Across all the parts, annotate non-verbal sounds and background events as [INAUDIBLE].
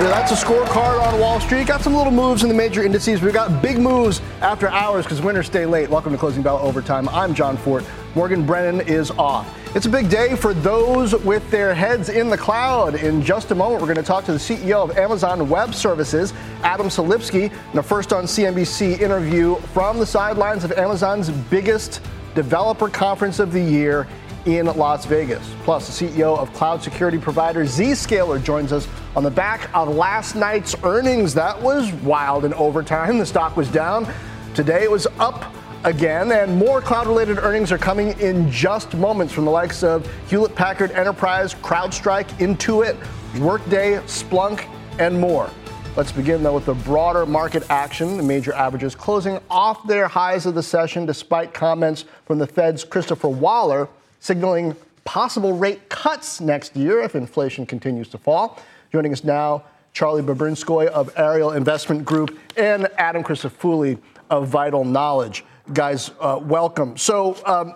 That's a scorecard on Wall Street. Got some little moves in the major indices. We've got big moves after hours because winners stay late. Welcome to Closing Bell Overtime. I'm Jon Fortt. Morgan Brennan is off. It's a big day for those with their heads in the cloud. In just a moment, we're going to talk to the CEO of Amazon Web Services, Adam Selipsky, in a first on CNBC interview from the sidelines of Amazon's biggest developer conference of the year in Las Vegas. Plus, the CEO of cloud security provider Zscaler joins us on the back of last night's earnings. That was wild in overtime. The stock was down. Today it was up again, and more cloud related earnings are coming in just moments from the likes of Hewlett Packard Enterprise, CrowdStrike, Intuit, Workday, Splunk, and more. Let's begin, though, with the broader market action. The major averages closing off their highs of the session despite comments from the Fed's Christopher Waller signaling possible rate cuts next year if inflation continues to fall. Joining us now, Charlie Bobrinskoy of Ariel Investment Group and Adam Crisafulli of Vital Knowledge. Guys, uh, welcome. So, um,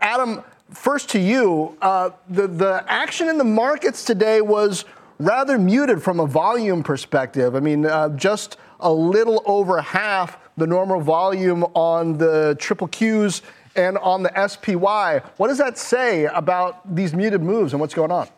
Adam, first to you. Uh, the, the action in the markets today was rather muted from a volume perspective. I mean, uh, just a little over half the normal volume on the triple Qs and on the SPY. What does that say about these muted moves and what's going on?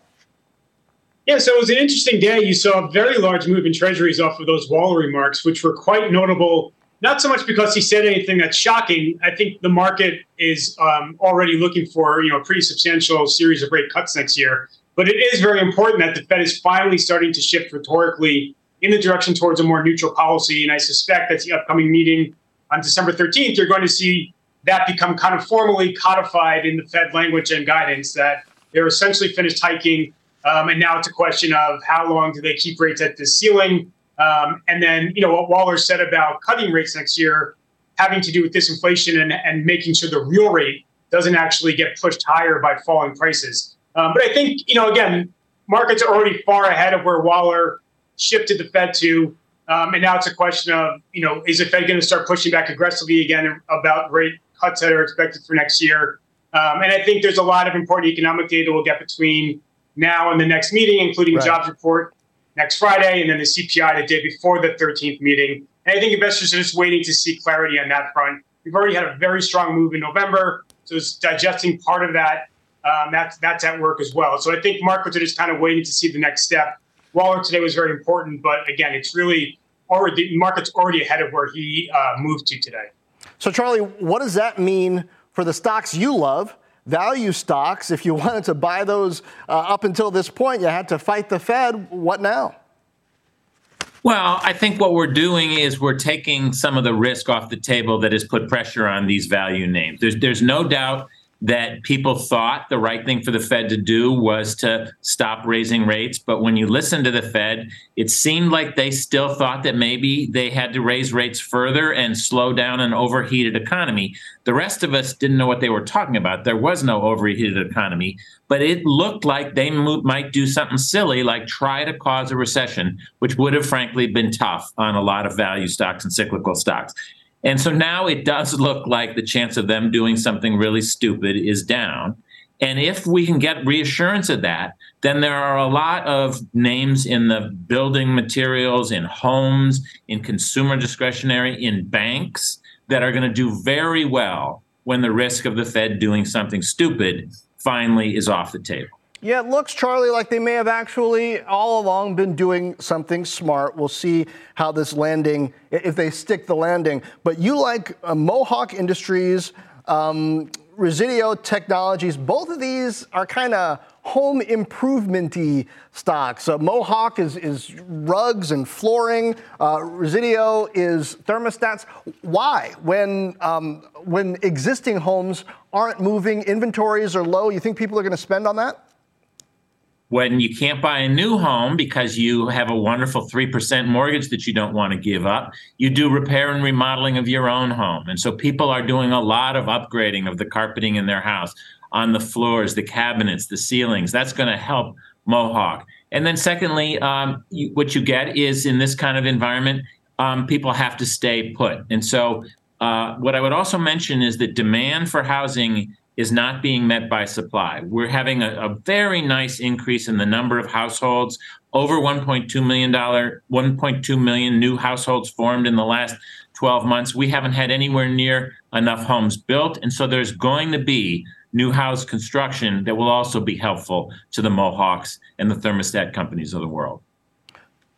Yeah, so it was an interesting day. You saw a very large move in treasuries off of those Waller remarks, which were quite notable. Not so much because he said anything that's shocking. I think the market is um, already looking for you know a pretty substantial series of rate cuts next year. But it is very important that the Fed is finally starting to shift rhetorically in the direction towards a more neutral policy. And I suspect that the upcoming meeting on December 13th, you're going to see that become kind of formally codified in the Fed language and guidance that they're essentially finished hiking. Um, and now it's a question of how long do they keep rates at the ceiling? Um, and then, you know, what Waller said about cutting rates next year having to do with disinflation and, and making sure the real rate doesn't actually get pushed higher by falling prices. Um, but I think, you know, again, markets are already far ahead of where Waller shifted the Fed to. Um, and now it's a question of, you know, is the Fed going to start pushing back aggressively again about rate cuts that are expected for next year. Um, and I think there's a lot of important economic data we'll get between now and the next meeting, including right. jobs report next Friday, and then the CPI the day before the 13th meeting. And I think investors are just waiting to see clarity on that front. We've already had a very strong move in November, so it's digesting part of that. Um, that's that's at work as well. So I think markets are just kind of waiting to see the next step. Waller today was very important, but again, it's really already the market's already ahead of where he uh, moved to today. So, Charlie, what does that mean for the stocks you love? Value stocks, if you [LAUGHS] wanted to buy those uh, up until this point, you had to fight the Fed. What now? Well, I think what we're doing is we're taking some of the risk off the table that has put pressure on these value names. There's, there's no doubt that people thought the right thing for the Fed to do was to stop raising rates. But when you listen to the Fed, it seemed like they still thought that maybe they had to raise rates further and slow down an overheated economy. The rest of us didn't know what they were talking about. There was no overheated economy, but it looked like they might do something silly like try to cause a recession, which would have frankly been tough on a lot of value stocks and cyclical stocks. And so now it does look like the chance of them doing something really stupid is down. And if we can get reassurance of that, then there are a lot of names in the building materials, in homes, in consumer discretionary, in banks that are going to do very well when the risk of the Fed doing something stupid finally is off the table. Yeah, it looks, Charlie, like they may have actually all along been doing something smart. We'll see how this landing, if they stick the landing. But you like uh, Mohawk Industries, um, Resideo Technologies, both of these are kind of home improvement-y stocks. Uh, Mohawk is, is rugs and flooring. Uh, Resideo is thermostats. Why? When, um, when existing homes aren't moving, inventories are low, you think people are going to spend on that? When you can't buy a new home because you have a wonderful 3% mortgage that you don't want to give up, you do repair and remodeling of your own home. And so people are doing a lot of upgrading of the carpeting in their house on the floors, the cabinets, the ceilings. That's going to help Mohawk. And then, secondly, um, you, what you get is in this kind of environment, um, people have to stay put. And so, uh, what I would also mention is that demand for housing is not being met by supply. We're having a, a very nice increase in the number of households, over 1.2 million dollar, 1.2 million new households formed in the last 12 months. We haven't had anywhere near enough homes built, and so there's going to be new house construction that will also be helpful to the Mohawks and the thermostat companies of the world.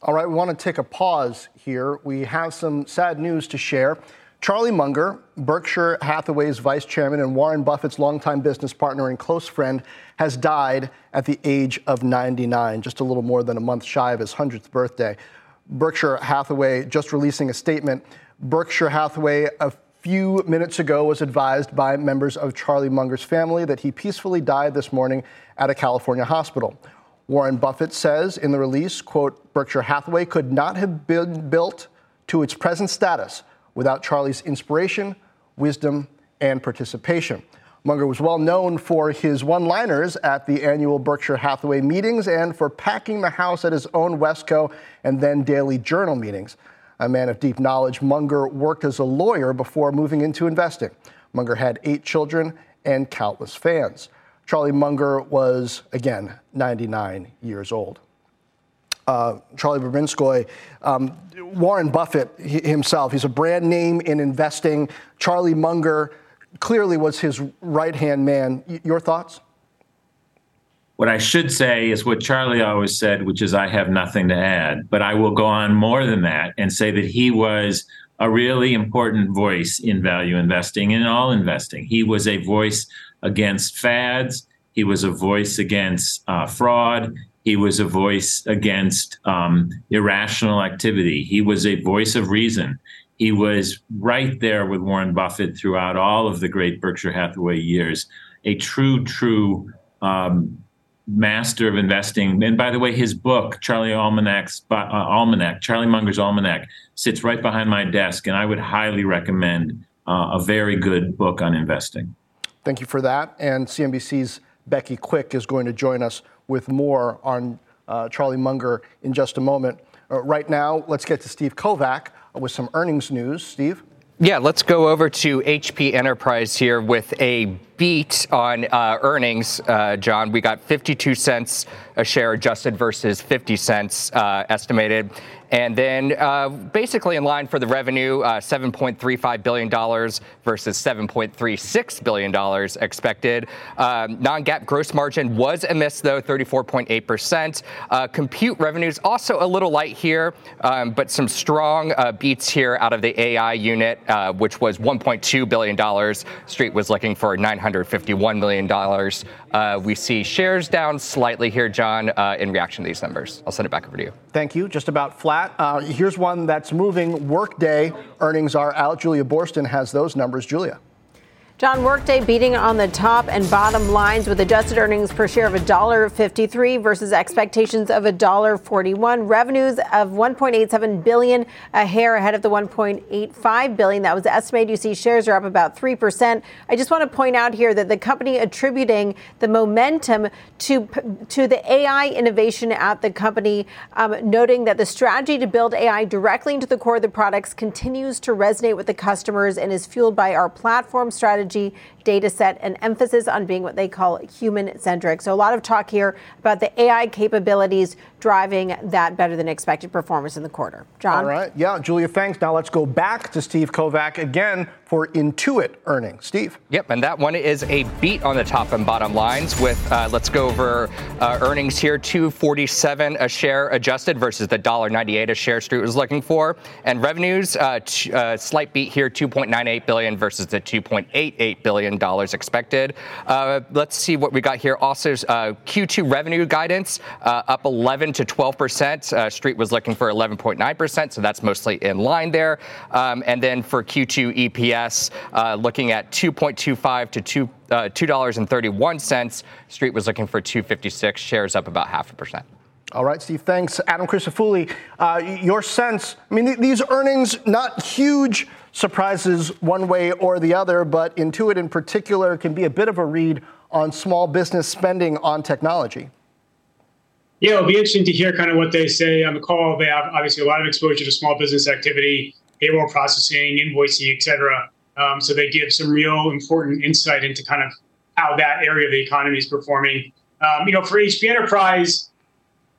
All right, we want to take a pause here. We have some sad news to share. Charlie Munger, Berkshire Hathaway's vice chairman and Warren Buffett's longtime business partner and close friend, has died at the age of 99, just a little more than a month shy of his 100th birthday. Berkshire Hathaway just releasing a statement. Berkshire Hathaway, a few minutes ago, was advised by members of Charlie Munger's family that he peacefully died this morning at a California hospital. Warren Buffett says in the release, quote, Berkshire Hathaway could not have been built to its present status without Charlie's inspiration, wisdom, and participation. Munger was well known for his one liners at the annual Berkshire Hathaway meetings and for packing the house at his own Wesco and then daily journal meetings. A man of deep knowledge, Munger worked as a lawyer before moving into investing. Munger had eight children and countless fans. Charlie Munger was, again, 99 years old uh, Charlie Bobrinskoy, um, Warren Buffett himself, he's a brand name in investing. Charlie Munger clearly was his right hand man. Y- your thoughts? What I should say is what Charlie always said, which is, I have nothing to add. But I will go on more than that and say that he was a really important voice in value investing and in all investing. He was a voice against fads. He was a voice against uh, fraud. He was a voice against um, irrational activity. He was a voice of reason. He was right there with Warren Buffett throughout all of the great Berkshire Hathaway years. A true, true um, master of investing. And by the way, his book, Charlie Almanac's uh, Almanac, Charlie Munger's Almanac, sits right behind my desk, and I would highly recommend uh, a very good book on investing. Thank you for that. And CNBC's Becky Quick is going to join us with more on uh, Charlie Munger in just a moment. Uh, right now, let's get to Steve Kovach with some earnings news. Steve? Yeah, let's go over to HP Enterprise here with a beat on uh, earnings, uh, John. We got 52 cents a share adjusted versus 50 cents uh, estimated. And then uh, basically in line for the revenue, uh, $7.35 billion versus $7.36 billion expected. Um, non GAAP gross margin was a miss, though, 34.8%. Uh, compute revenues also a little light here, um, but some strong uh, beats here out of the AI unit, uh, which was $1.2 billion. Street was looking for $951 million. Uh, we see shares down slightly here, John, in reaction to these numbers. I'll send it back over to you. Thank you. Just about flat. Uh, here's one that's moving. Workday earnings are out. Julia Boorstin has those numbers. Julia. John Workday beating on the top and bottom lines with adjusted earnings per share of $1.53 versus expectations of $1.41. Revenues of 1.87 billion, a hair ahead of the 1.85 billion that was estimated. You see shares are up about 3%. I just want to point out here that the company attributing the momentum to, to the AI innovation at the company, um, noting that the strategy to build AI directly into the core of the products continues to resonate with the customers and is fueled by our platform strategy strategy, data set, and emphasis on being what they call human centric. So, a lot of talk here about the AI capabilities driving that better than expected performance in the quarter. John? All right. Yeah, Julia, thanks. Now let's go back to Steve Kovach again for Intuit earnings. Steve? Yep, and that one is a beat on the top and bottom lines with, uh, let's go over uh, earnings here, 247 a share adjusted versus the $1.98 a share Street was looking for. And revenues, uh, t- uh, slight beat here, 2.98 billion versus the 2.8 $1.88 billion expected. Uh, let's see what we got here. Also, uh, Q2 revenue guidance uh, up 11 to 12 percent. Uh, Street was looking for 11.9 percent, so that's mostly in line there. Um, and then for Q2 EPS, uh, looking at 2.25 to 2. Uh, $2.31. Street was looking for 256. Shares up about half a percent. All right, Steve, thanks. Adam Crisafulli, uh, your sense, I mean, th- these earnings, not huge surprises one way or the other, but Intuit in particular can be a bit of a read on small business spending on technology. Yeah, it'll be interesting to hear kind of what they say on the call. They have obviously a lot of exposure to small business activity, payroll processing, invoicing, et cetera. Um, so they give some real important insight into kind of how that area of the economy is performing. Um, you know, for HP Enterprise,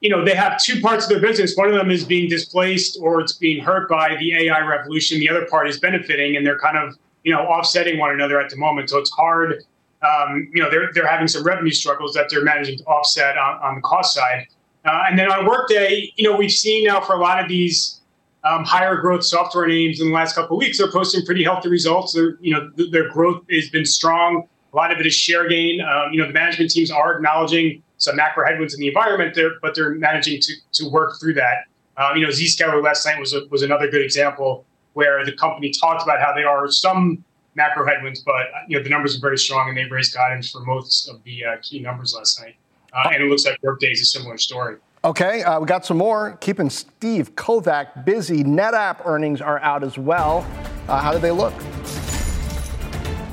you know, they have two parts of their business. One of them is being displaced or it's being hurt by the AI revolution. The other part is benefiting, and they're kind of, you know, offsetting one another at the moment. So it's hard. Um, you know, they're they're having some revenue struggles that they're managing to offset on, on the cost side. Uh, and then on Workday, you know, we've seen now for a lot of these um, higher growth software names in the last couple of weeks, they're posting pretty healthy results. They're, you know, th- their growth has been strong. A lot of it is share gain. Um, you know, the management teams are acknowledging some macro headwinds in the environment there, but they're managing to to work through that. Um, you know, Zscaler last night was a, was another good example where the company talked about how there are some macro headwinds, but you know the numbers are very strong and they raised guidance for most of the uh, key numbers last night. Uh, and it looks like Workday is a similar story. Okay, uh, we got some more. Keeping Steve Kovach busy. NetApp earnings are out as well. Uh, how do they look?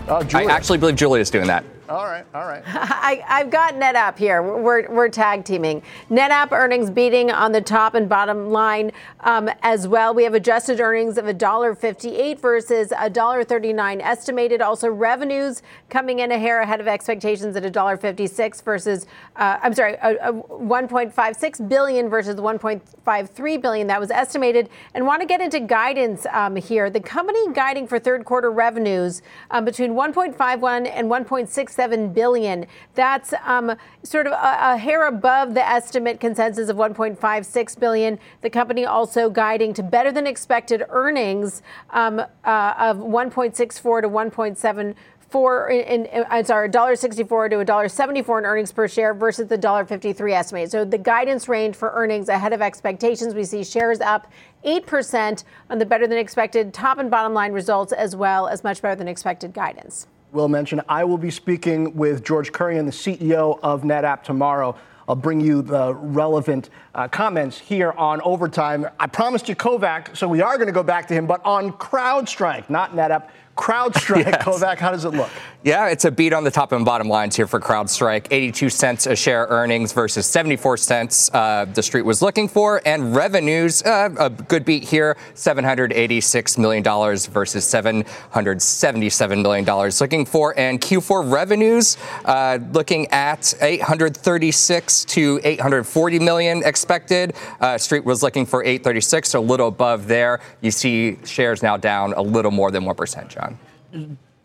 Oh, I actually believe Julia is doing that. All right, all right. [LAUGHS] I, have got NetApp here. We're, we're tag teaming. NetApp earnings beating on the top and bottom line um, as well. We have adjusted earnings of $1.58 versus $1.39 estimated. Also, revenues coming in a hair ahead of expectations at $1.56 versus, uh, I'm sorry, a, a 1.56 billion versus 1.53 billion that was estimated. And want to get into guidance um, here. The company guiding for third quarter revenues um, between 1.51 and 1.67 1.7 billion. That's um, sort of a, a, hair above the estimate consensus of 1.56 billion. The company also guiding to better than expected earnings um, uh, of 1.64 to 1.7 for in, in I'm sorry, $1.64 to $1.74 in earnings per share versus the $1.53 estimate. So the guidance range for earnings ahead of expectations. We see shares up 8% on the better than expected top and bottom line results as well as much better than expected guidance will mention, I will be speaking with George Kurian, the CEO of NetApp, tomorrow. I'll bring you the relevant uh, comments here on overtime. I promised you Kovach, so we are going to go back to him, but on CrowdStrike, not NetApp. CrowdStrike, yes. Kovach, how does it look? Yeah, it's a beat on the top and bottom lines here for CrowdStrike. 82 cents a share earnings versus 74 cents uh, the street was looking for. And revenues, uh, a good beat here, $786 million versus $777 million looking for. And Q4 revenues, uh, looking at 836 to 840 million expected. Uh, street was looking for 836, so a little above there. You see shares now down a little more than 1%, John.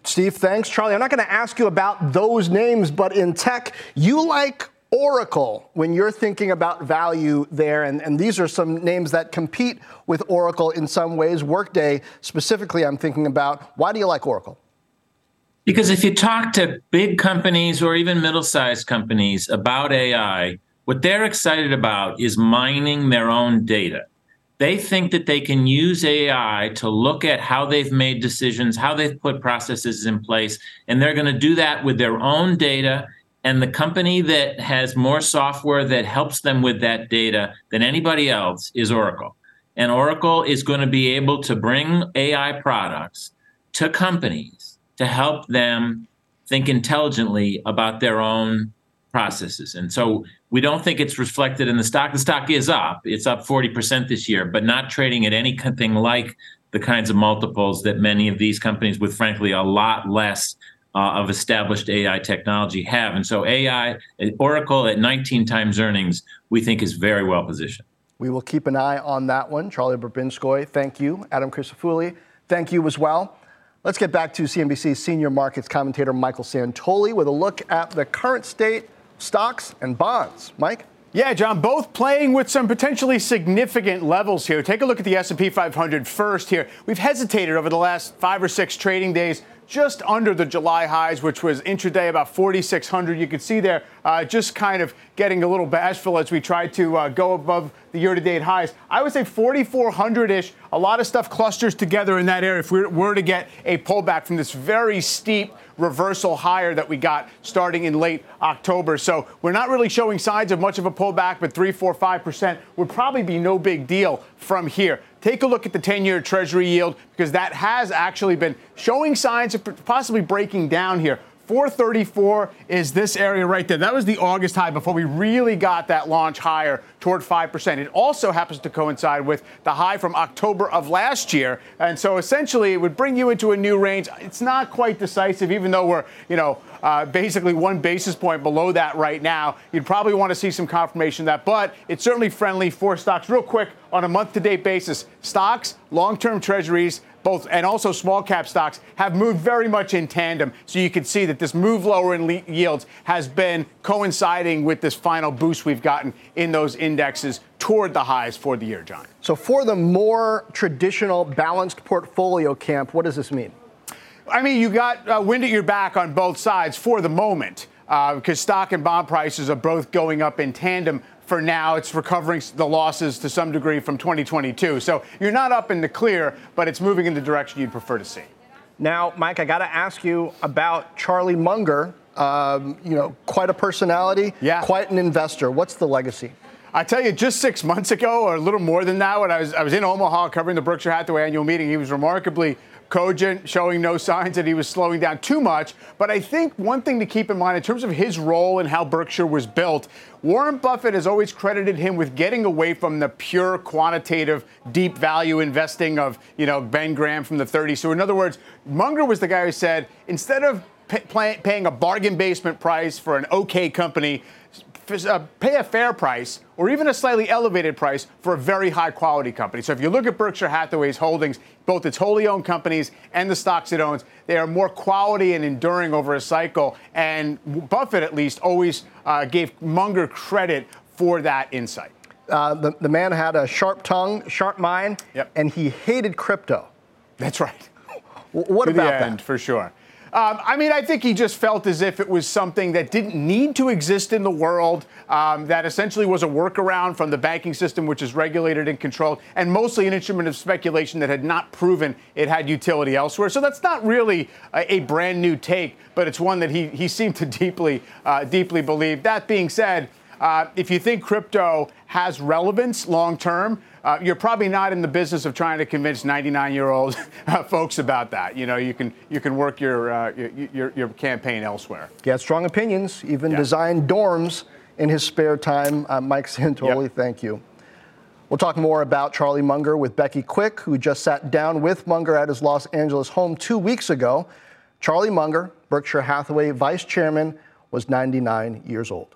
Steve, thanks. Charlie, I'm not going to ask you about those names, but in tech, you like Oracle when you're thinking about value there. And, and, these are some names that compete with Oracle in some ways. Workday, specifically, I'm thinking about. Why do you like Oracle? Because if you talk to big companies or even middle sized companies about AI, what they're excited about is mining their own data they think that they can use AI to look at how they've made decisions, how they've put processes in place, and they're going to do that with their own data. And the company that has more software that helps them with that data than anybody else is Oracle. And Oracle is going to be able to bring AI products to companies to help them think intelligently about their own processes. And so we don't think it's reflected in the stock. The stock is up. It's up 40% this year, but not trading at anything like the kinds of multiples that many of these companies with frankly a lot less uh, of established AI technology have. And so AI, Oracle at 19 times earnings, we think is very well positioned. We will keep an eye on that one. Charlie Bobrinskoy, thank you. Adam Crisafulli, thank you as well. Let's get back to CNBC's senior markets commentator Michael Santoli with a look at the current state stocks and bonds. Mike? Yeah, John, both playing with some potentially significant levels here. Take a look at the S&P 500 first here. We've hesitated over the last 5 or 6 trading days just under the July highs, which was intraday about 4,600. You can see there uh, just kind of getting a little bashful as we try to uh, go above the year to date highs. I would say 4,400 ish. A lot of stuff clusters together in that area if we were to get a pullback from this very steep reversal higher that we got starting in late October. So we're not really showing signs of much of a pullback, but 3, 4, 5% would probably be no big deal from here. Take a look at the 10 year Treasury yield because that has actually been showing signs of possibly breaking down here. 434 is this area right there. That was the August high before we really got that launch higher toward 5%. It also happens to coincide with the high from October of last year. And so essentially it would bring you into a new range. It's not quite decisive, even though we're, you know, uh, basically one basis point below that right now. You'd probably want to see some confirmation of that, but it's certainly friendly for stocks. Real quick, on a month to date basis, stocks, long term treasuries, both and also small cap stocks have moved very much in tandem. So you can see that this move lower in le- yields has been coinciding with this final boost we've gotten in those indexes toward the highs for the year, John. So for the more traditional balanced portfolio camp, what does this mean? I mean, you got uh, wind at your back on both sides for the moment because uh, stock and bond prices are both going up in tandem for now. It's recovering the losses to some degree from 2022. So you're not up in the clear, but it's moving in the direction you'd prefer to see. Now, Mike, I got to ask you about Charlie Munger. Um, you know, quite a personality, yeah. quite an investor. What's the legacy? I tell you, just six months ago, or a little more than that, when I was I was in Omaha covering the Berkshire Hathaway annual meeting, he was remarkably cogent, showing no signs that he was slowing down too much. But I think one thing to keep in mind in terms of his role and how Berkshire was built, Warren Buffett has always credited him with getting away from the pure quantitative deep value investing of, you know, Ben Graham from the 30s. So in other words, Munger was the guy who said instead of pay, paying a bargain basement price for an okay company, uh, pay a fair price or even a slightly elevated price for a very high quality company. So if you look at Berkshire Hathaway's holdings, both its wholly owned companies and the stocks it owns, they are more quality and enduring over a cycle. And Buffett, at least, always uh, gave Munger credit for that insight. Uh, the, the man had a sharp tongue, sharp mind, yep. and he hated crypto. That's right. What to about end, that? For sure. Um, I mean, I think he just felt as if it was something that didn't need to exist in the world, um, that essentially was a workaround from the banking system, which is regulated and controlled, and mostly an instrument of speculation that had not proven it had utility elsewhere. So that's not really a, a brand new take, but it's one that he, he seemed to deeply, uh, deeply believe. That being said, uh, if you think crypto has relevance long term, uh, you're probably not in the business of trying to convince 99 year old [LAUGHS] uh, folks about that. You know, you can you can work your uh, your, your, campaign elsewhere. He had strong opinions, even yeah. designed dorms in his spare time. Uh, Mike Santoli, yep. thank you. We'll talk more about Charlie Munger with Becky Quick, who just sat down with Munger at his Los Angeles home two weeks ago. Charlie Munger, Berkshire Hathaway vice chairman, was 99 years old.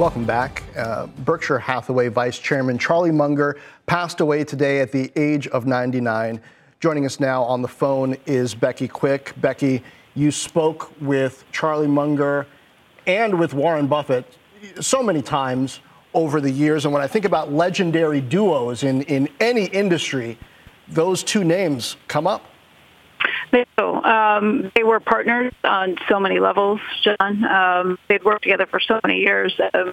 Welcome back. Uh, Berkshire Hathaway Vice Chairman Charlie Munger passed away today at the age of 99. Joining us now on the phone is Becky Quick. Becky, you spoke with Charlie Munger and with Warren Buffett so many times. over the years. And when I think about legendary duos in, in any industry, those two names come up. They do. Um, they were partners on so many levels, John. Um, they'd worked together for so many years. Uh,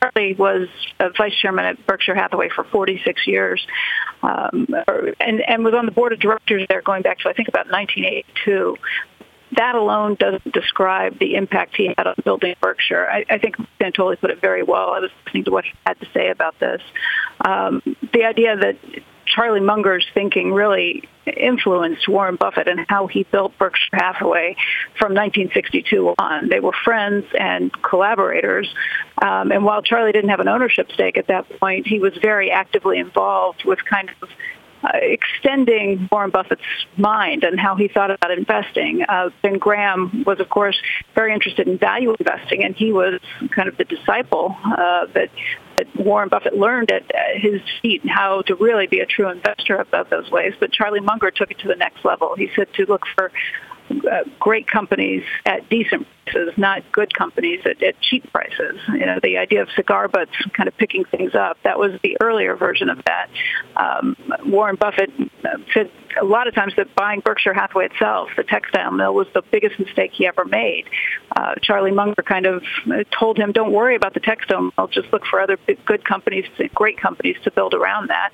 Charlie was a vice chairman at Berkshire Hathaway for 46 years um, and, and was on the board of directors there going back to, I think, about 1982 that alone doesn't describe the impact he had on building Berkshire. I, I think Santoli put it very well. I was listening to what he had to say about this. Um, the idea that Charlie Munger's thinking really influenced Warren Buffett and how he built Berkshire Hathaway from 1962 on. They were friends and collaborators. Um, and while Charlie didn't have an ownership stake at that point, he was very actively involved with kind of uh, extending Warren Buffett's mind and how he thought about investing. Uh, ben Graham was, of course, very interested in value investing, and he was kind of the disciple uh, that, that Warren Buffett learned at his feet how to really be a true investor about those ways. But Charlie Munger took it to the next level. He said to look for uh, great companies at decent prices, not good companies at, at cheap prices. You know, the idea of cigar butts kind of picking things up, that was the earlier version of that. Um, Warren Buffett said a lot of times that buying Berkshire Hathaway itself, the textile mill, was the biggest mistake he ever made. Uh, Charlie Munger kind of told him, don't worry about the textile mill, just look for other good companies, great companies to build around that.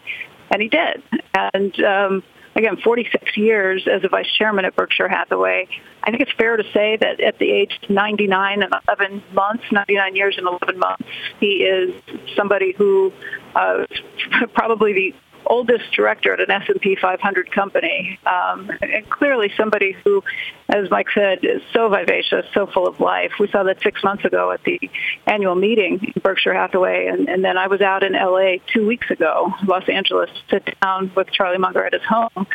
And he did. And um, again, 46 years as a vice chairman at Berkshire Hathaway. I think it's fair to say that at the age of 99 and 11 months, 99 years and 11 months, he is somebody who uh, [LAUGHS] probably the oldest director at an S&P 500 company, um, and clearly somebody who, as Mike said, is so vivacious, so full of life. We saw that six months ago at the annual meeting in Berkshire Hathaway, and, and then I was out in LA two weeks ago, Los Angeles, to sit down with Charlie Munger at his home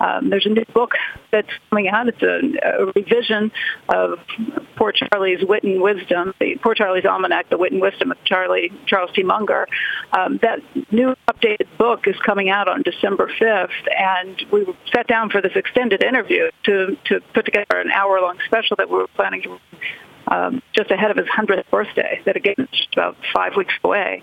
um, there's a new book that's coming out. It's a, a revision of Poor Charlie's Wit and Wisdom, the Poor Charlie's Almanac, The Wit and Wisdom of Charlie Charles T. Munger. Um, that new updated book is coming out on December 5th, and we sat down for this extended interview to, to put together an hour-long special that we were planning to um, just ahead of his 100th birthday, that again is just about five weeks away.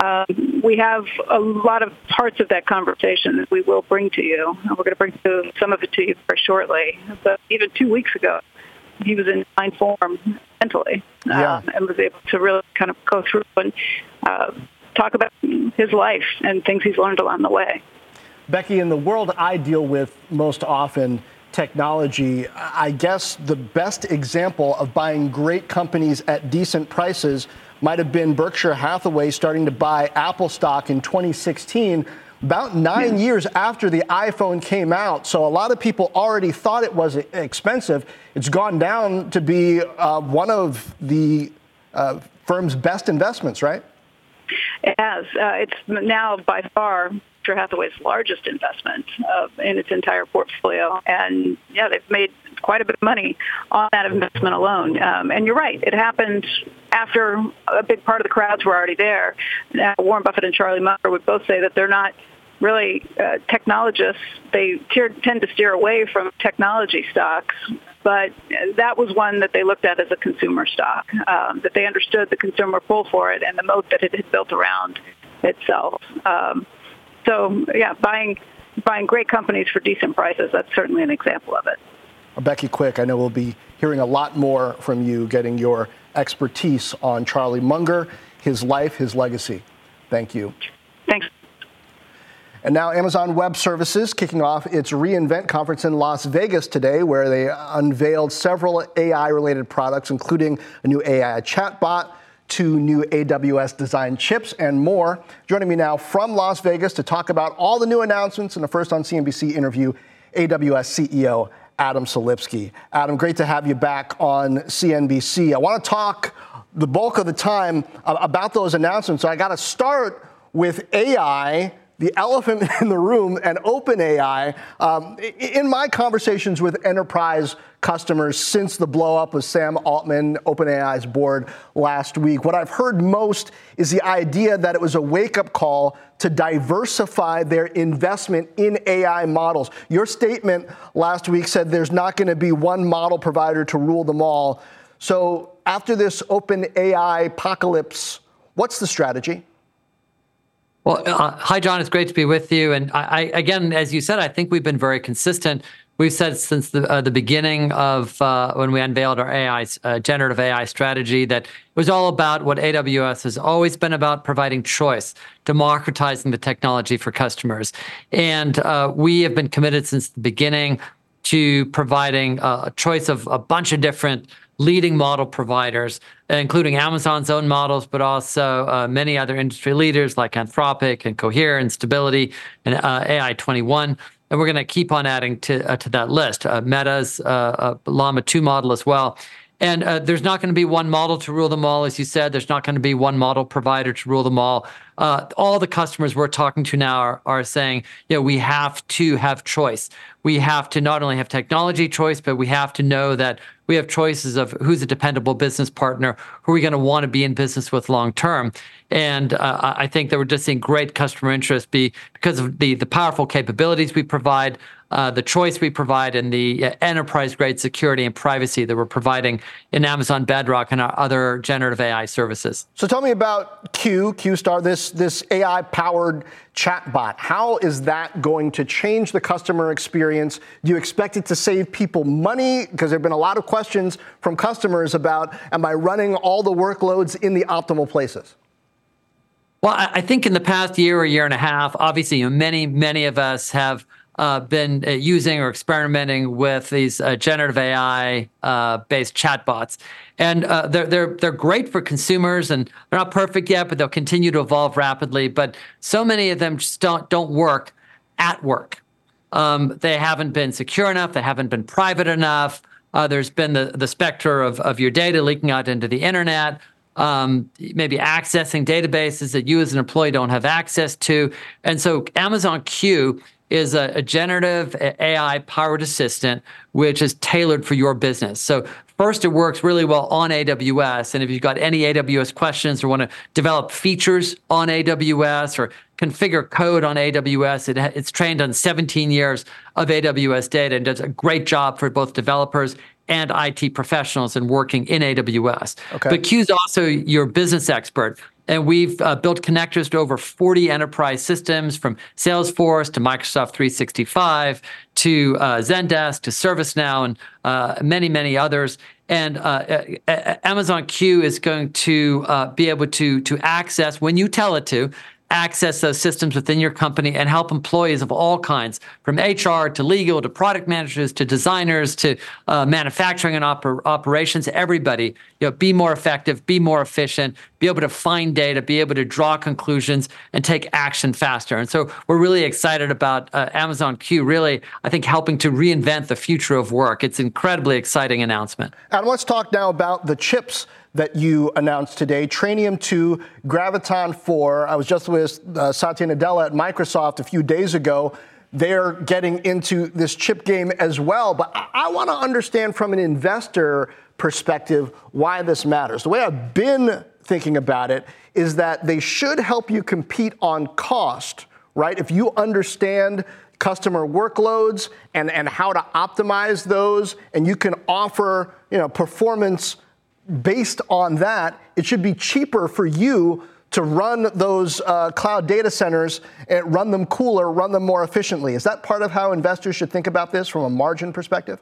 Um, we have a lot of parts of that conversation that we will bring to you. And we're going to bring to some of it to you very shortly. But even two weeks ago, he was in fine form mentally yeah. um, and was able to really kind of go through and uh, talk about his life and things he's learned along the way. Becky, in the world I deal with most often, technology, I guess the best example of buying great companies at decent prices might have been Berkshire Hathaway starting to buy Apple stock in 2016 about nine years after the iPhone came out. So a lot of people already thought it was expensive. It's gone down to be uh, one of the uh, firm's best investments, right? It has. Uh, it's now by far Berkshire Hathaway's largest investment uh, in its entire portfolio. And yeah, they've made quite a bit of money on that investment alone. Um, and you're right, it happened after a big part of the crowds were already there. Now, Warren Buffett and Charlie Munger would both say that they're not really uh, technologists. They tend to steer away from technology stocks, but that was one that they looked at as a consumer stock, um, that they understood the consumer pull for it and the moat that it had built around itself. Um, so yeah, buying buying great companies for decent prices, that's certainly an example of it. Becky Quick, I know we'll be hearing a lot more from you, getting your expertise on Charlie Munger, his life, his legacy. Thank you. Thanks. And now Amazon Web Services kicking off its reInvent conference in Las Vegas today, where they unveiled several AI related products, including a new AI chatbot, two new AWS design chips, and more. Joining me now from Las Vegas to talk about all the new announcements in the first on CNBC interview, AWS CEO Adam Selipsky. Adam, great to have you back on CNBC. I want to talk the bulk of the time about those announcements. So I got to start with AI the elephant [LAUGHS] in the room and OpenAI. Um, in my conversations with enterprise customers since the blowup of Sam Altman, OpenAI's board last week, what I've heard most is the idea that it was a wake up call to diversify their investment in AI models. Your statement last week said there's not going to be one model provider to rule them all. So after this OpenAI apocalypse, What's the strategy? Well, uh, hi, John. It's great to be with you. And I, I, again, as you said, I think we've been very consistent. We've said since the, uh, the beginning of uh, when we unveiled our AI, uh, generative AI strategy that it was all about what AWS has always been about providing choice, democratizing the technology for customers. And uh, we have been committed since the beginning to providing a choice of a bunch of different leading model providers, including Amazon's own models, but also uh, many other industry leaders like Anthropic and Cohere and Stability and uh, AI21. And we're going to keep on adding to uh, to that list. Uh, Meta's uh, uh, Llama 2 model as well. And there's not going to be one model to rule them all, as you said. There's not going to be one model provider to rule them all. all the customers we're talking to now are, are saying, know, we have to have choice. We have to not only have technology choice, but we have to know that we have choices of who's a dependable business partner, who are we going to want to be in business with long term. And uh, I think that we're just seeing great customer interest be because of the the powerful capabilities we provide, uh, the choice we provide, and the uh, enterprise grade security and privacy that we're providing in Amazon Bedrock and our other generative AI services. So tell me about Q, Q Star, this this AI powered chatbot. How is that going to change the customer experience? Do you expect it to save people money? Because there have been a lot of questions from customers about am I running all the workloads in the optimal places? Well, I think in the past year or year and a half, obviously, you know, many, many of us have uh, been uh, using or experimenting with these uh, generative AI uh, based chatbots, and uh, they're they're they're great for consumers, and they're not perfect yet, but they'll continue to evolve rapidly. But so many of them just don't don't work at work. Um, they haven't been secure enough. They haven't been private enough. There's been the the specter of of your data leaking out into the internet. Um, maybe accessing databases that you as an employee don't have access to. And so Amazon Q is a, a generative AI powered assistant, which is tailored for your business. So First, it works really well on AWS. And if you've got any AWS questions or want to develop features on AWS or configure code on AWS, it, it's trained on 17 years of AWS data and does a great job for both developers and IT professionals in working in AWS. Okay. But Q is also your business expert. And we've uh, built connectors to over 40 enterprise systems from Salesforce to Microsoft 365 to uh, Zendesk to ServiceNow and uh, many, many others. And uh, Amazon Q is going to uh, be able to, to access, when you tell it to, access those systems within your company and help employees of all kinds, from HR to legal to product managers to designers to uh, manufacturing and oper- operations, everybody, you know, be more effective, be more efficient, be able to find data, be able to draw conclusions and take action faster. And so we're really excited about uh, Amazon Q really, I think, helping to reinvent the future of work. It's an incredibly exciting announcement. And let's talk now about the chips that you announced today Trainium 2, Graviton 4. I was just with uh, Satya Nadella at Microsoft a few days ago. They're getting into this chip game as well. But I, I want to understand from an investor perspective why this matters. The way I've been thinking about it is that they should help you compete on cost, right? If you understand customer workloads and, and how to optimize those, and you can offer you know, performance based on that, it should be cheaper for you to run those uh, cloud data centers and run them cooler, run them more efficiently. Is that part of how investors should think about this from a margin perspective?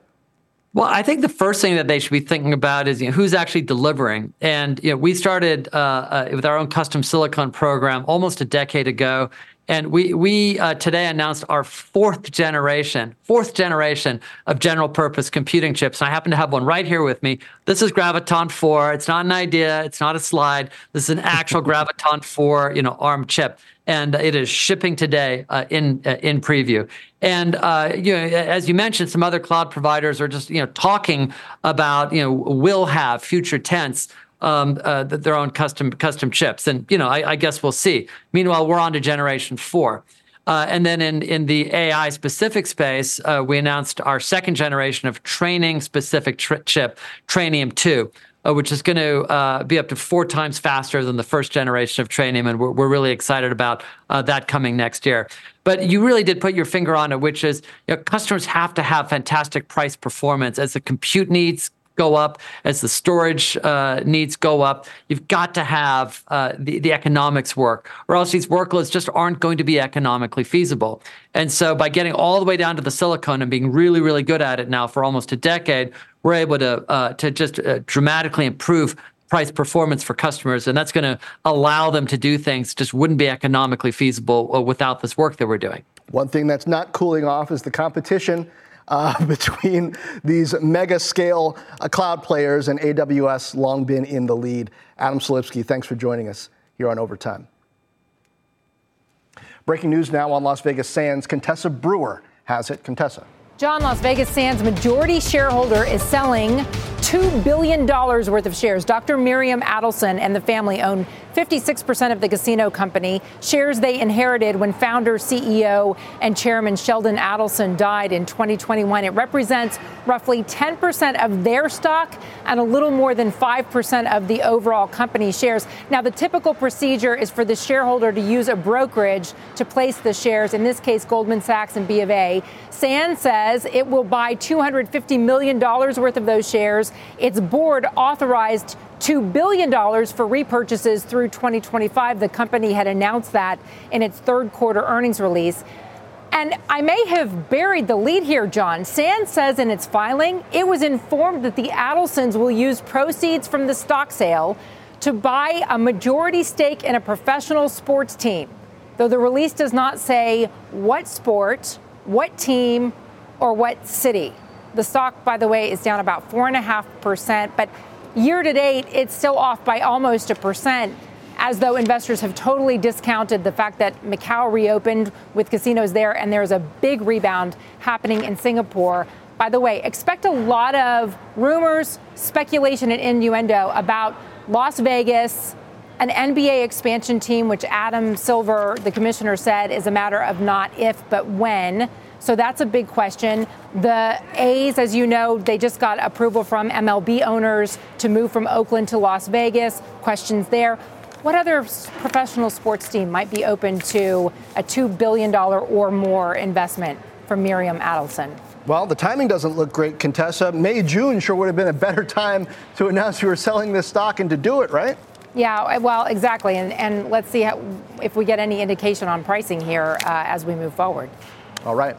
Well, I think the first thing that they should be thinking about is you know, who's actually delivering. And you know, we started uh, uh, with our own custom silicon program almost a decade ago, and we we uh, today announced our fourth generation, fourth generation of general purpose computing chips. And I happen to have one right here with me. This is Graviton 4. It's not an idea. It's not a slide. This is an actual [LAUGHS] Graviton 4, you know, ARM chip, and it is shipping today uh, in uh, in preview. And uh, you know, as you mentioned, some other cloud providers are just you know talking about you know will have future tense um, uh, their own custom custom chips. And you know, I, I, guess we'll see. Meanwhile, we're on to generation four. Uh, and then in, in the AI specific space, uh, we announced our second generation of training specific tri- chip, Trainium 2, uh, which is going to uh, be up to four times faster than the first generation of Trainium. And we're, we're really excited about uh, that coming next year. But you really did put your finger on it, which is you know, customers have to have fantastic price performance as the compute needs go up, as the storage uh, needs go up, you've got to have uh, the, the economics work, or else these workloads just aren't going to be economically feasible. And so by getting all the way down to the silicon and being really, really good at it now for almost a decade, we're able to uh, to just uh, dramatically improve price performance for customers, and that's going to allow them to do things just wouldn't be economically feasible uh, without this work that we're doing. One thing that's not cooling off is the competition uh, [LAUGHS] between these mega scale uh, cloud players, and AWS long been in the lead. Adam Selipsky, thanks for joining us here on Overtime. Breaking news now on Las Vegas Sands. Contessa Brewer has it. Contessa. Jon Las Vegas Sands majority shareholder is selling $2 billion worth of shares. Dr. Miriam Adelson and the family own 56% of the casino company, shares they inherited when founder, CEO, and chairman Sheldon Adelson died in 2021. It represents roughly 10% of their stock and a little more than 5% of the overall company shares. Now, the typical procedure is for the shareholder to use a brokerage to place the shares, in this case, Goldman Sachs and B of A. Sand says it will buy $250 million worth of those shares. Its board authorized $2 billion for repurchases through 2025. The company had announced that in its third quarter earnings release. And I may have buried the lead here, Jon. Sand says in its filing it was informed that the Adelsons will use proceeds from the stock sale to buy a majority stake in a professional sports team. Though the release does not say what sport, what team, or what city. The stock, by the way, is down about 4.5%. But Year to date, it's still off by almost a percent, as though investors have totally discounted the fact that Macau reopened with casinos there and there's a big rebound happening in Singapore. By the way, expect a lot of rumors, speculation, and innuendo about Las Vegas, an NBA expansion team, which Adam Silver, the commissioner, said is a matter of not if, but when. So that's a big question. The A's, as you know, they just got approval from MLB owners to move from Oakland to Las Vegas. Questions there. What other professional sports team might be open to a $2 billion or more investment from Miriam Adelson? Well, the timing doesn't look great, Contessa. May, June sure would have been a better time to announce you were selling this stock and to do it, right? Yeah, well, exactly. And, and let's see how, if we get any indication on pricing here uh, as we move forward. All right.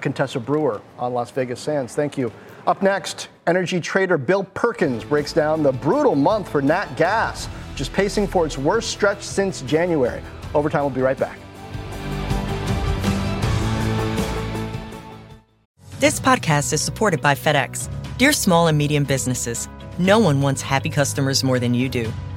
Contessa Brewer on Las Vegas Sands. Thank you. Up next, energy trader Bill Perkins breaks down the brutal month for Nat Gas, just pacing for its worst stretch since January. Overtime we'll be right back. This podcast is supported by FedEx. Dear small and medium businesses, no one wants happy customers more than you do.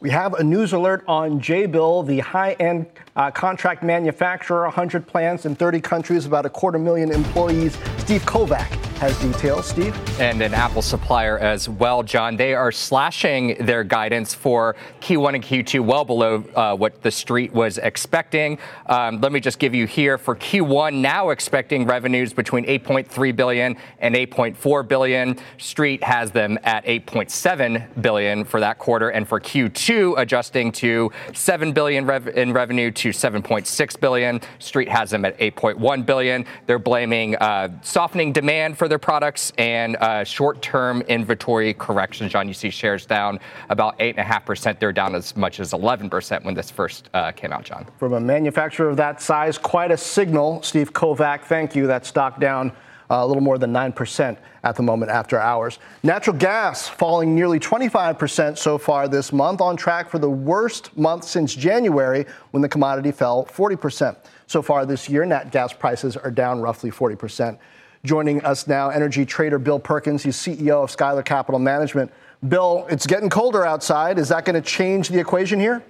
We have a news alert on Jabil, the high end uh, contract manufacturer, 100 plants in 30 countries, about a quarter million employees. Steve Kovach has details. Steve? And an Apple supplier as well, Jon. They are slashing their guidance for Q1 and Q2 well below uh, what the street was expecting. Um, let me just give you here for Q1 now expecting revenues between 8.3 billion and 8.4 billion. Street has them at 8.7 billion for that quarter, and for Q2 adjusting to 7 billion rev- in revenue to 7.6 billion. Street has them at 8.1 billion. They're blaming uh, softening demand for their products and uh, short-term inventory correction. Jon, you see shares down about 8.5%. They're down as much as 11% when this first uh, came out, Jon. From a manufacturer of that size, quite a signal. Steve Kovach, thank you. That stock down uh, a little more than 9% at the moment after hours. Natural gas falling nearly 25% so far this month, on track for the worst month since January when the commodity fell 40%. So far this year, nat gas prices are down roughly 40%. Joining us now, energy trader Bill Perkins. He's CEO of Skylar Capital Management. Bill, it's getting colder outside. Is that going to change the equation here?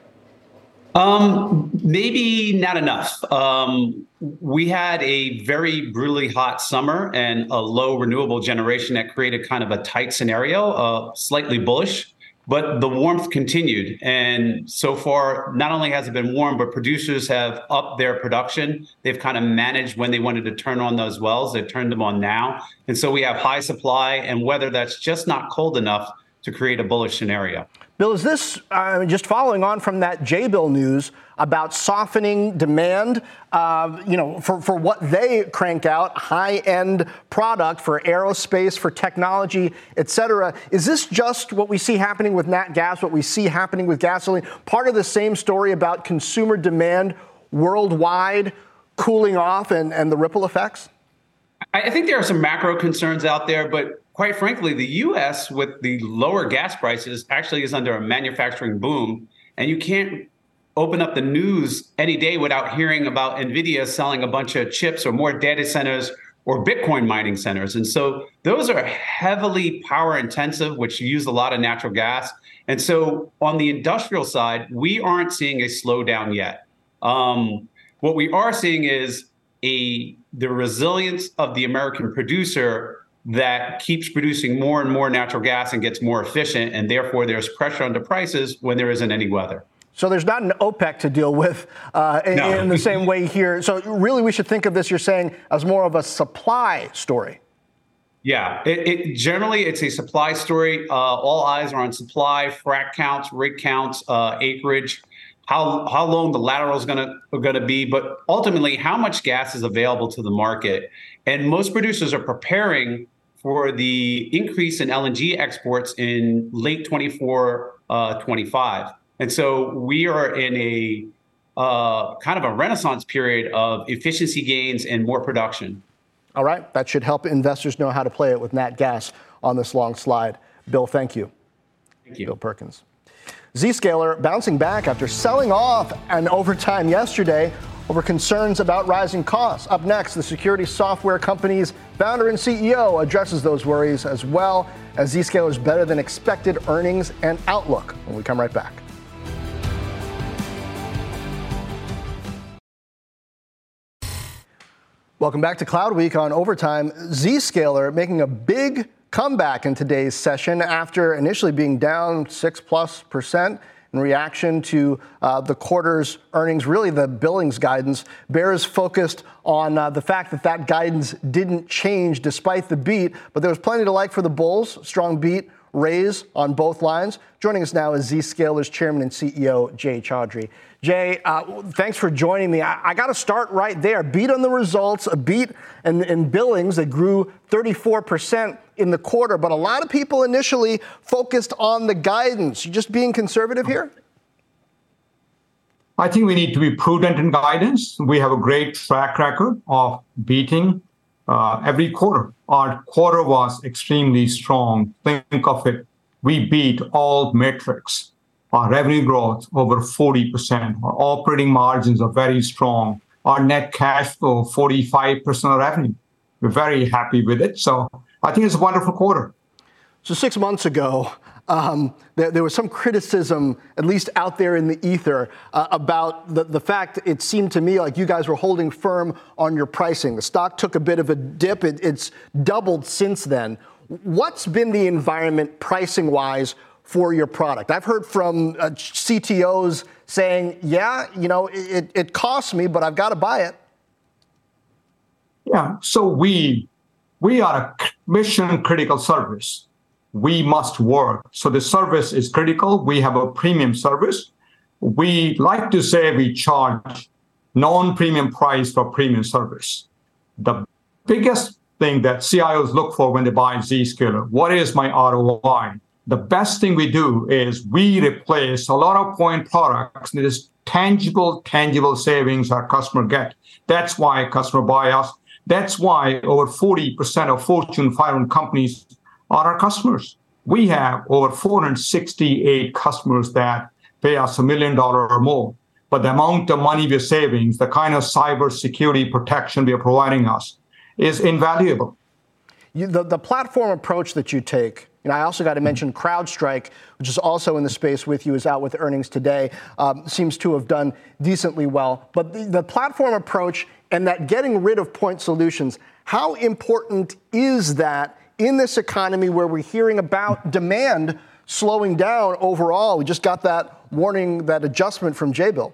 Um, maybe not enough. Um, we had a very brutally hot summer and a low renewable generation that created kind of a tight scenario, uh, slightly bullish. But the warmth continued. And so far, not only has it been warm, but producers have upped their production. They've kind of managed when they wanted to turn on those wells. They've turned them on now. And so we have high supply and weather that's just not cold enough to create a bullish scenario. Bill, is this uh, just following on from that Jabil news about softening demand, uh, you know, for, for what they crank out, high-end product for aerospace, for technology, et cetera. Is this just what we see happening with nat gas, what we see happening with gasoline? Part of the same story about consumer demand worldwide cooling off and, and the ripple effects? I think there are some macro concerns out there, but quite frankly, the US, with the lower gas prices, actually is under a manufacturing boom. And you can't open up the news any day without hearing about NVIDIA selling a bunch of chips or more data centers or Bitcoin mining centers. And so those are heavily power intensive, which use a lot of natural gas. And so on the industrial side, we aren't seeing a slowdown yet. Um, what we are seeing is a the resilience of the American producer that keeps producing more and more natural gas and gets more efficient, and therefore there's pressure on the prices when there isn't any weather. So there's not an OPEC to deal with uh, in, no. in the same way here. So really, we should think of this. You're saying as more of a supply story. Yeah, it, it, generally it's a supply story. Uh, all eyes are on supply, frac counts, rig counts, uh, acreage how how long the lateral is going to going to be, but ultimately how much gas is available to the market. And most producers are preparing for the increase in LNG exports in late 24, uh, 25. And so we are in a uh, kind of a renaissance period of efficiency gains and more production. All right, that should help investors know how to play it with Nat Gas on this long slide. Bill, thank you. Thank you. Bill Perkins. Zscaler bouncing back after selling off an overtime yesterday over concerns about rising costs. Up next, the security software company's founder and CEO addresses those worries as well as Zscaler's better than expected earnings and outlook when we come right back. Welcome back to Cloud Week on Overtime. Zscaler making a big comeback in today's session after initially being down 6 plus percent in reaction to uh, the quarter's earnings, really the billings guidance. Bears focused on uh, the fact that that guidance didn't change despite the beat, but there was plenty to like for the Bulls. Strong beat, raise on both lines. Joining us now is Zscaler's chairman and CEO, Jay Chaudhry. Jay, uh, thanks for joining me. I, I got to start right there. Beat on the results, a beat in, in billings that grew 34% in the quarter, but a lot of people initially focused on the guidance. You just being conservative here? I think we need to be prudent in guidance. We have a great track record of beating uh, every quarter. Our quarter was extremely strong. Think of it. We beat all metrics. Our revenue growth over 40%. Our operating margins are very strong. Our net cash flow, 45% of revenue. We're very happy with it. So I think it's a wonderful quarter. So six months ago, um, there, there, was some criticism, at least out there in the ether, uh, about the, the fact it seemed to me like you guys were holding firm on your pricing. The stock took a bit of a dip. It, it's doubled since then. What's been the environment pricing wise for your product? I've heard from uh, CTOs saying, yeah, you know, it, it costs me, but I've got to buy it. Yeah, so we we are a mission critical service. We must work. So the service is critical. We have a premium service. We like to say we charge non-premium price for premium service. The biggest thing that CIOs look for when they buy Zscaler, what is my ROI? The best thing we do is we replace a lot of point products. There's tangible, tangible savings our customer get. That's why customer buy us. That's why over 40% of Fortune 500 companies are our customers. We have over 468 customers that pay us a million dollar or more. But the amount of money we're saving, the kind of cyber security protection we are providing us is invaluable. You, the, the platform approach that you take, and I also got to mention CrowdStrike, which is also in the space with you, is out with earnings today, um, seems to have done decently well. But the, the platform approach and that getting rid of point solutions, how important is that in this economy where we're hearing about demand slowing down overall. We just got that warning, that adjustment from Jabil.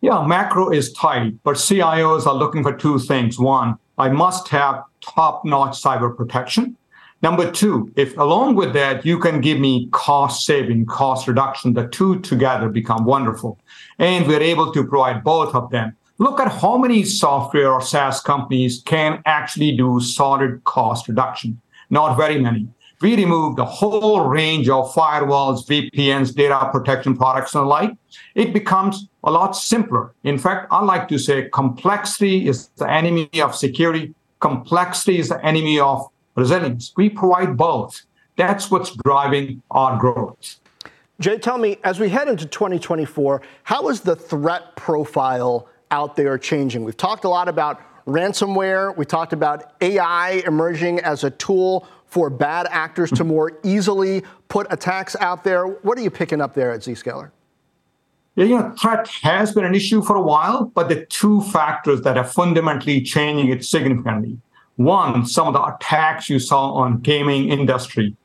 Yeah, macro is tight, but CIOs are looking for two things. One, I must have top notch cyber protection. Number two, if along with that you can give me cost saving, cost reduction, the two together become wonderful. And we're able to provide both of them. Look at how many software or SaaS companies can actually do solid cost reduction. Not very many. We removed the whole range of firewalls, VPNs, data protection products, and the like. It becomes a lot simpler. In fact, I like to say complexity is the enemy of security. Complexity is the enemy of resilience. We provide both. That's what's driving our growth. Jay, tell me, as we head into 2024, how is the threat profile out there changing? We've talked a lot about ransomware. We talked about AI emerging as a tool for bad actors to more easily put attacks out there. What are you picking up there at Zscaler? Yeah, you know, threat has been an issue for a while, but the two factors that are fundamentally changing it significantly. One, some of the attacks you saw on gaming industry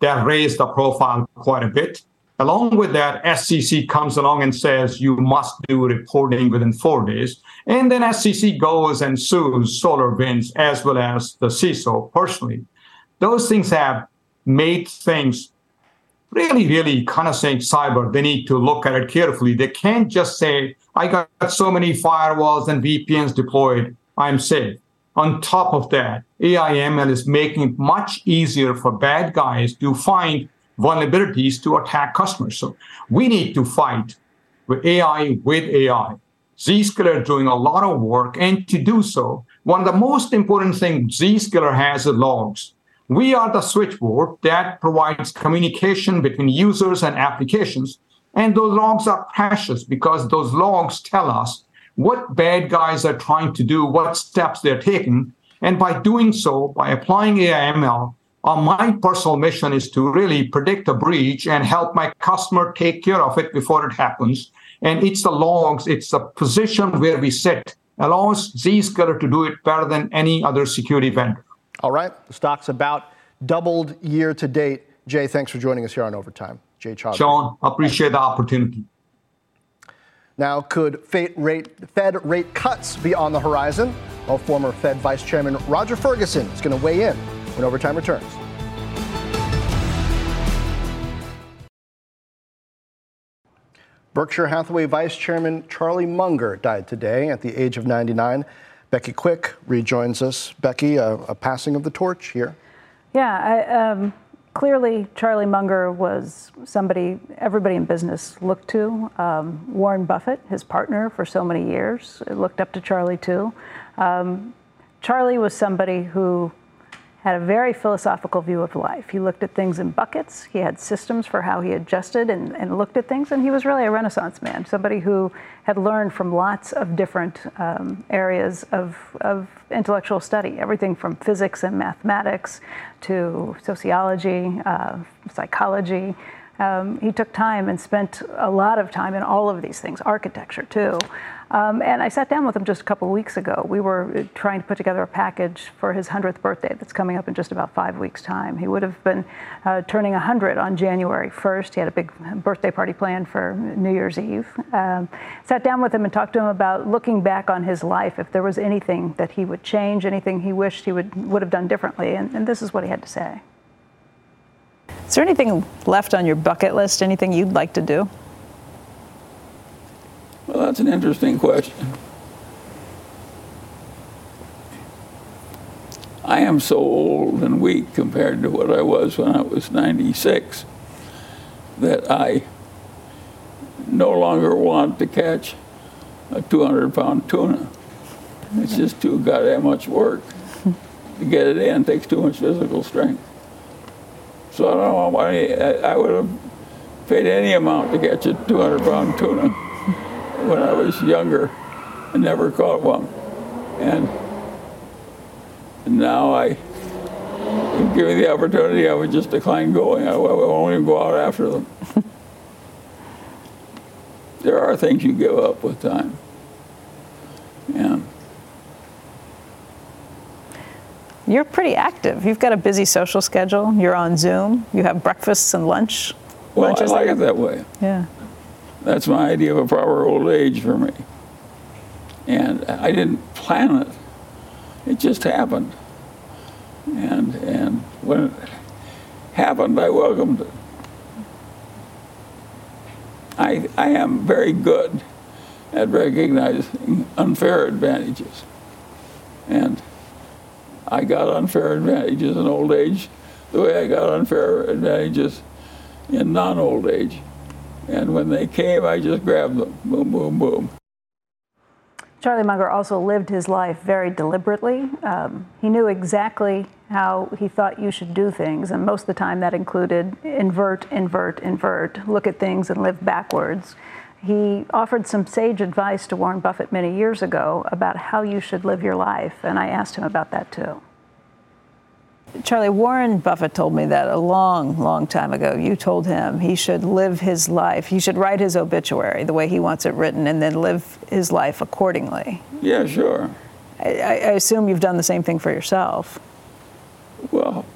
that raised the profile quite a bit. Along with that, SEC comes along and says you must do reporting within four days. And then SEC goes and sues SolarWinds as well as the CISO personally. Those things have made things really, really kind of saying cyber, they need to look at it carefully. They can't just say, I got so many firewalls and VPNs deployed, I'm safe. On top of that, AI ML is making it much easier for bad guys to find vulnerabilities to attack customers. So we need to fight with AI with AI. Zscaler is doing a lot of work, and to do so, one of the most important things Zscaler has is logs. We are the switchboard that provides communication between users and applications. And those logs are precious because those logs tell us what bad guys are trying to do, what steps they're taking. And by doing so, by applying AIML, uh, my personal mission is to really predict a breach and help my customer take care of it before it happens. And it's the logs, it's the position where we sit, allows Zscaler to do it better than any other security vendor. All right. The stock's about doubled year to date. Jay, thanks for joining us here on Overtime. Jay Chaudhry. Sean, appreciate the opportunity. Now, could Fed rate, cuts be on the horizon? Well, former Fed Vice Chairman Roger Ferguson is going to weigh in when Overtime returns. Berkshire Hathaway Vice Chairman Charlie Munger died today at the age of 99. Becky Quick rejoins us. Becky, a, a passing of the torch here. Yeah, I, um, clearly Charlie Munger was somebody everybody in business looked to. Um, Warren Buffett, his partner for so many years, looked up to Charlie too. Um, Charlie was somebody who had a very philosophical view of life. He looked at things in buckets. He had systems for how he adjusted and, and looked at things, and he was really a Renaissance man, somebody who had learned from lots of different um, areas of, of intellectual study, everything from physics and mathematics to sociology, uh, psychology. Um, he took time and spent a lot of time in all of these things, architecture too. Um, and I sat down with him just a couple of weeks ago. We were trying to put together a package for his 100th birthday that's coming up in just about five weeks' time. He would have been uh, turning 100 on January 1st. He had a big birthday party planned for New Year's Eve. Um, sat down with him and talked to him about looking back on his life, if there was anything that he would change, anything he wished he would, would have done differently. And, and this is what he had to say. Is there anything left on your bucket list, anything you'd like to do? Well, that's an interesting question. I am so old and weak compared to what I was when I was 96 that I no longer want to catch a 200 pound tuna. It's just too goddamn much work. to get it in takes too much physical strength. So I don't know why I would have paid any amount to catch a 200 pound tuna when I was younger I never caught one. And, now I, if given the opportunity, I would just decline going. I, I won't even go out after them. [LAUGHS] there are things you give up with time. Yeah. you're pretty active. You've got a busy social schedule. You're on Zoom. You have breakfasts and lunch. Well, I like it that way. Yeah. That's my idea of a proper old age for me. And I didn't plan it. It just happened. And and when it happened, I welcomed it. I I am very good at recognizing unfair advantages. And I got unfair advantages in old age the way I got unfair advantages in non old age. And when they came, I just grabbed them. Boom, boom, boom. Charlie Munger also lived his life very deliberately. Um, he knew exactly how he thought you should do things, and most of the time that included invert, invert, invert, look at things and live backwards. He offered some sage advice to Warren Buffett many years ago about how you should live your life, and I asked him about that too. Charlie, Warren Buffett told me that a long, long time ago. You told him he should live his life, he should write his obituary the way he wants it written, and then live his life accordingly. Yeah, sure. I, I assume you've done the same thing for yourself. Well,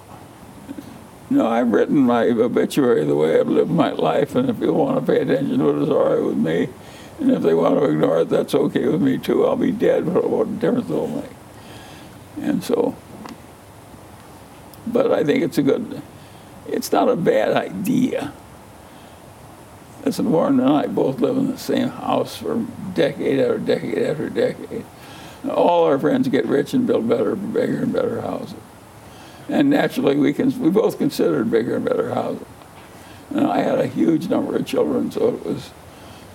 no, I've written my obituary the way I've lived my life, and if people want to pay attention to it, it's all right with me. And if they want to ignore it, that's okay with me too. I'll be dead, but what difference will it make? And so, but I think it's a good, it's not a bad idea. Listen, Warren and I both live in the same house for decade after decade after decade. All our friends get rich and build better, bigger and better houses. And naturally, we, can, we both considered bigger and better houses. And I had a huge number of children, so it was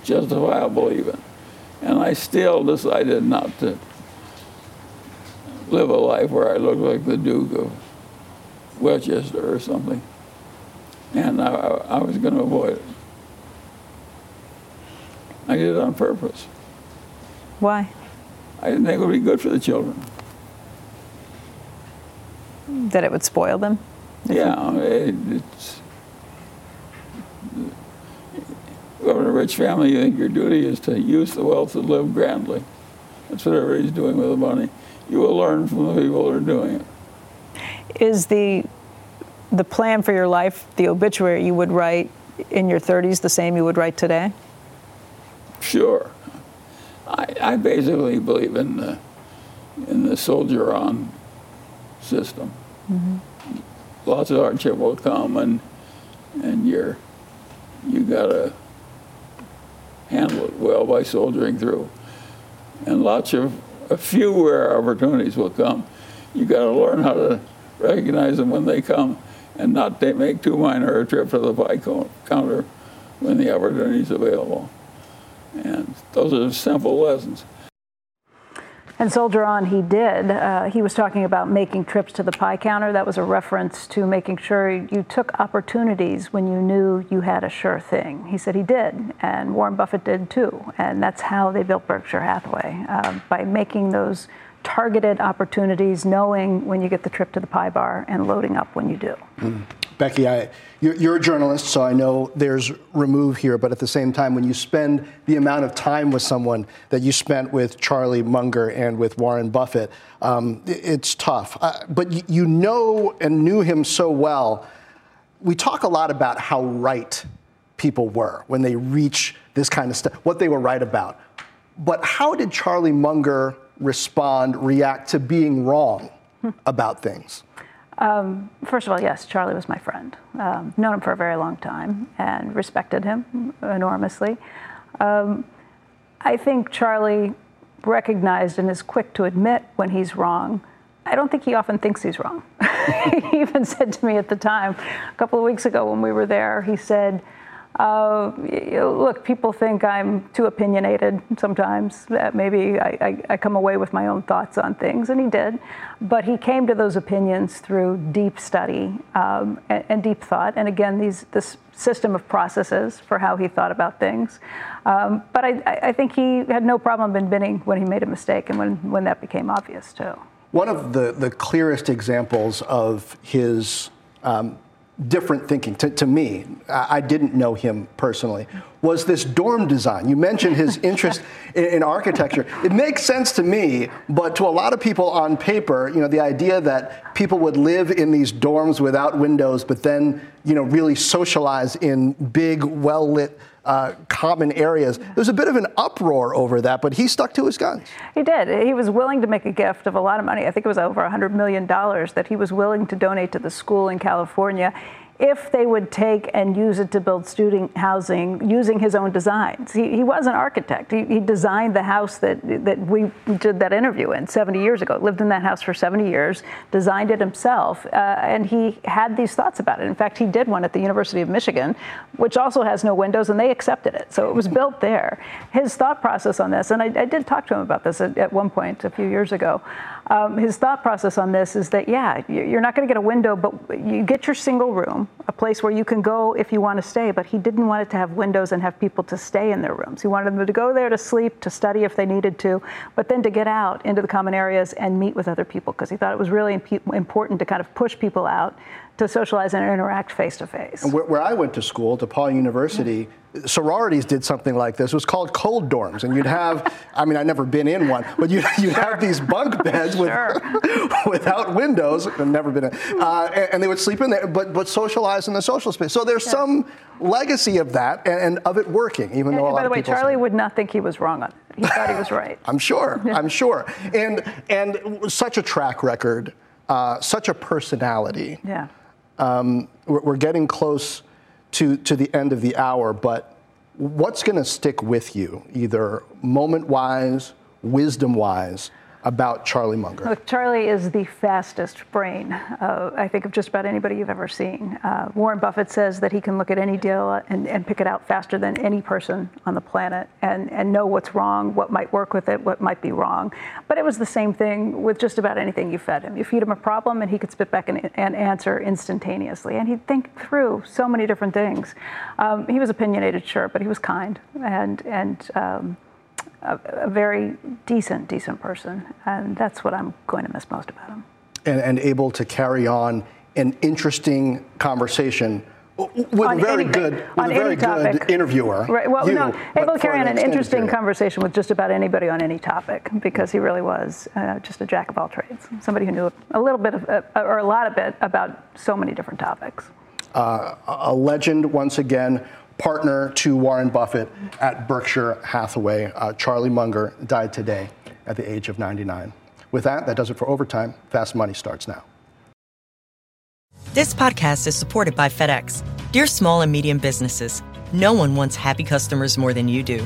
justifiable even. And I still decided not to live a life where I looked like the Duke of Westchester or something. And I, I was going to avoid it. I did it on purpose. Why? I didn't think it would be good for the children. That it would spoil them? Yeah, it, it's. Go in a rich family, you think your duty is to use the wealth to live grandly. That's what everybody's doing with the money. You will learn from the people that are doing it. Is the the plan for your life, the obituary you would write in your 30s, the same you would write today? Sure. I, I basically believe in the, in the soldier on system. Mm-hmm. Lots of hardship will come, and and you're you gotta handle it well by soldiering through. And lots of a few rare opportunities will come. You got to learn how to recognize them when they come, and not make too minor a trip to the pie counter when the opportunity is available. And those are simple lessons. And Soldier On, he did. Uh, he was talking about making trips to the pie counter. That was a reference to making sure you took opportunities when you knew you had a sure thing. He said he did, and Warren Buffett did too. And that's how they built Berkshire Hathaway uh, by making those targeted opportunities, knowing when you get the trip to the pie bar and loading up when you do. Mm. Becky, I, you're, a journalist, so I know there's remove here, but at the same time, when you spend the amount of time with someone that you spent with Charlie Munger and with Warren Buffett, um, it's tough. Uh, but you know and knew him so well. We talk a lot about how right people were when they reach this kind of stuff, what they were right about. But how did Charlie Munger respond, react to being wrong about things? Um, first of all, yes, Charlie was my friend. Um, known him for a very long time and respected him enormously. Um, I think Charlie recognized and is quick to admit when he's wrong. I don't think he often thinks he's wrong. [LAUGHS] he even said to me at the time, a couple of weeks ago when we were there, he said, uh, look, people think I'm too opinionated sometimes. That maybe I, I, I, come away with my own thoughts on things, and he did. But he came to those opinions through deep study um, and, and, deep thought. And again, these this system of processes for how he thought about things. Um, but I, I, think he had no problem admitting when he made a mistake and when, when that became obvious too. One of the, the clearest examples of his um, different thinking to, to me. I didn't know him personally. Was this dorm design. You mentioned his [LAUGHS] interest in, in, architecture. It makes sense to me, but to a lot of people on paper, you know, the idea that people would live in these dorms without windows, but then, you know, really socialize in big, well lit uh, common areas. There was a bit of an uproar over that, but he stuck to his guns. He did. He was willing to make a gift of a lot of money. I think it was over $100 million that he was willing to donate to the school in California if they would take and use it to build student housing using his own designs. He, he was an architect. He, he, designed the house that, that we did that interview in 70 years ago, lived in that house for 70 years, designed it himself, uh, and he had these thoughts about it. In fact, he did one at the University of Michigan, which also has no windows, and they accepted it. So it was built there. His thought process on this, and I, I did talk to him about this at, at one point a few years ago. Um, his thought process on this is that, yeah, you're not going to get a window, but you get your single room, a place where you can go if you want to stay. But he didn't want it to have windows and have people to stay in their rooms. He wanted them to go there to sleep, to study if they needed to, but then to get out into the common areas and meet with other people because he thought it was really imp- important to kind of push people out to socialize and interact face to face. Where, where I went to school, DePaul University, sororities did something like this. It was called cold dorms, and you'd have, I mean, I've never been in one, but you'd, you'd have these bunk [LAUGHS] beds with, [LAUGHS] without windows, I've never been in, uh, and, and, they would sleep in there, but, but socialize in the social space. So there's yeah. some legacy of that and, and, of it working, even though a lot of By the way, Charlie would not think he was wrong on it. He thought he was right. [LAUGHS] I'm sure, I'm sure. And, and such a track record, uh, such a personality. Yeah. Um, we're, we're getting close to, to the end of the hour, but what's going to stick with you, either moment wise, wisdom wise, about Charlie Munger? Look, Charlie is the fastest brain, uh, I think, of just about anybody you've ever seen. Uh, Warren Buffett says that he can look at any deal and, and, pick it out faster than any person on the planet and, and know what's wrong, what might work with it, what might be wrong. But it was the same thing with just about anything you fed him. You feed him a problem and he could spit back an, an answer instantaneously. And he'd think through so many different things. Um, he was opinionated, sure, but he was kind and, and um, a, a, very decent, decent person. And that's what I'm going to miss most about him. And, and able to carry on an interesting conversation with on a very good, with a very good interviewer. Right. Well, you, no, able to carry on an interesting period. conversation with just about anybody on any topic because he really was uh, just a jack of all trades. Somebody who knew a little bit of, uh, or a lot of bit about so many different topics. Uh, a legend once again partner to Warren Buffett at Berkshire Hathaway. Uh, Charlie Munger died today at the age of 99. With that, that does it for overtime. Fast Money starts now. This podcast is supported by FedEx. Dear small and medium businesses, no one wants happy customers more than you do.